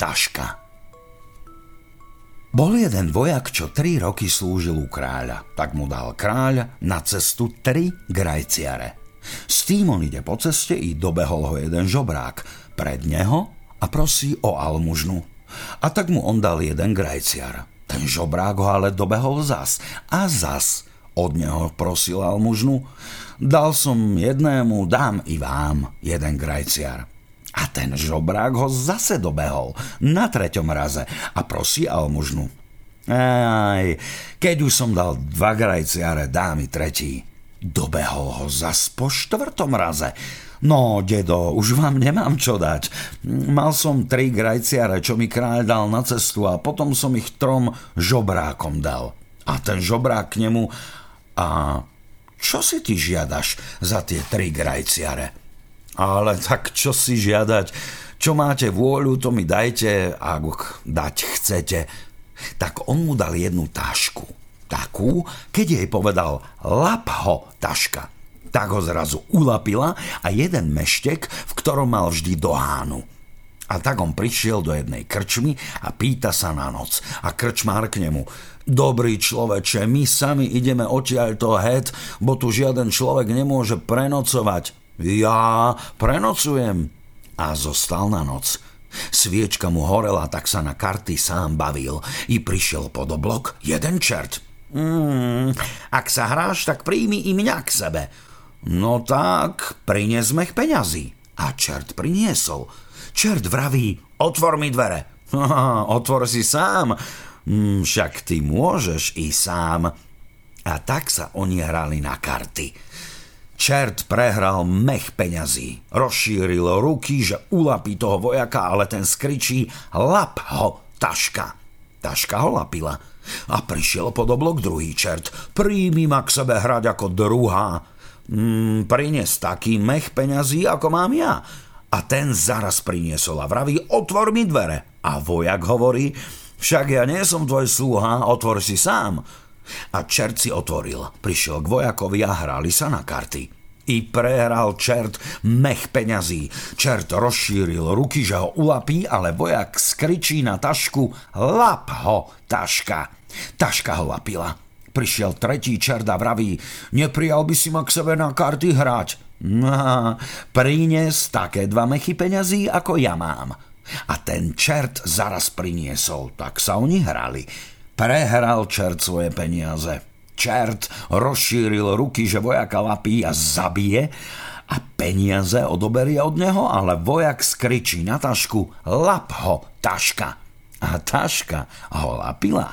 taška. Bol jeden vojak, čo tri roky slúžil u kráľa. Tak mu dal kráľ na cestu tri grajciare. S tým on ide po ceste i dobehol ho jeden žobrák pred neho a prosí o almužnu. A tak mu on dal jeden grajciar. Ten žobrák ho ale dobehol zas a zas od neho prosil almužnu. Dal som jednému, dám i vám jeden grajciar. A ten žobrák ho zase dobehol na treťom raze a prosí almužnu. Aj, keď už som dal dva grajciare, dá mi tretí. Dobehol ho zas po štvrtom raze. No, dedo, už vám nemám čo dať. Mal som tri grajciare, čo mi kráľ dal na cestu a potom som ich trom žobrákom dal. A ten žobrák k nemu... A čo si ty žiadaš za tie tri grajciare? Ale tak čo si žiadať? Čo máte vôľu, to mi dajte, ak dať chcete. Tak on mu dal jednu tašku. Takú, keď jej povedal lap ho, taška. Tak ho zrazu ulapila a jeden meštek, v ktorom mal vždy dohánu. A tak on prišiel do jednej krčmy a pýta sa na noc. A krčmár k nemu. Dobrý človeče, my sami ideme odtiaľ to het, bo tu žiaden človek nemôže prenocovať. Ja prenocujem. A zostal na noc. Sviečka mu horela, tak sa na karty sám bavil. I prišiel pod oblok jeden čert. Mm, ak sa hráš, tak príjmi i mňa k sebe. No tak, prinesme peňazí. A čert priniesol. Čert vraví, otvor mi dvere. otvor si sám. Mm, však ty môžeš i sám. A tak sa oni hrali na karty. Čert prehral mech peňazí. Rozšíril ruky, že ulapí toho vojaka, ale ten skričí lap ho, taška. Taška ho lapila. A prišiel pod oblok druhý čert. Príjmi ma k sebe hrať ako druhá. Mm, prines taký mech peňazí, ako mám ja. A ten zaraz priniesol a vraví, otvor mi dvere. A vojak hovorí, však ja nie som tvoj sluha, otvor si sám. A čert si otvoril. Prišiel k vojakovi a hrali sa na karty. I prehral čert mech peňazí. Čert rozšíril ruky, že ho ulapí, ale vojak skričí na tašku Lap ho, taška. Taška ho lapila. Prišiel tretí čert a vraví, neprijal by si ma k sebe na karty hrať. No, prines také dva mechy peňazí, ako ja mám. A ten čert zaraz priniesol, tak sa oni hrali. Prehral čert svoje peniaze. Čert rozšíril ruky, že vojaka lapí a zabije a peniaze odoberie od neho, ale vojak skričí na tašku lap ho, taška. A taška ho lapila.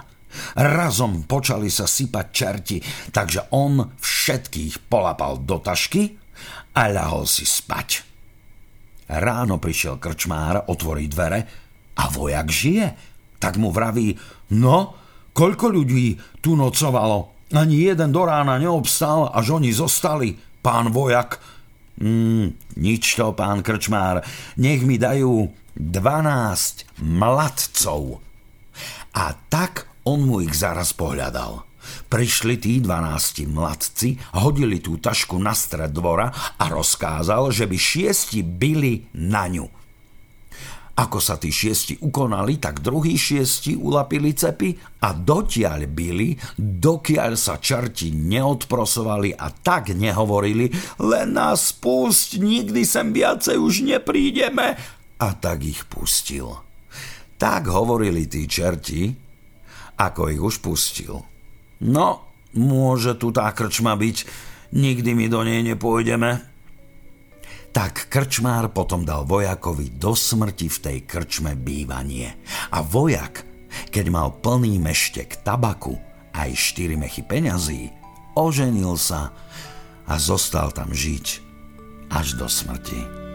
Razom počali sa sypať čerti, takže on všetkých polapal do tašky a ľahol si spať. Ráno prišiel krčmár, otvorí dvere a vojak žije. Tak mu vraví, no, Koľko ľudí tu nocovalo? Ani jeden do rána neobstal, až oni zostali, pán vojak. Mm, nič to, pán krčmár. Nech mi dajú 12 mladcov. A tak on mu ich zaraz pohľadal. Prišli tí dvanácti mladci, hodili tú tašku na stred dvora a rozkázal, že by šiesti byli na ňu. Ako sa tí šiesti ukonali, tak druhí šiesti ulapili cepy a dotiaľ byli, dokiaľ sa čerti neodprosovali a tak nehovorili, len nás pusť, nikdy sem viacej už neprídeme. A tak ich pustil. Tak hovorili tí čerti, ako ich už pustil. No, môže tu tá krčma byť, nikdy my do nej nepôjdeme, tak krčmár potom dal vojakovi do smrti v tej krčme bývanie. A vojak, keď mal plný meštek tabaku aj štyri mechy peňazí, oženil sa a zostal tam žiť až do smrti.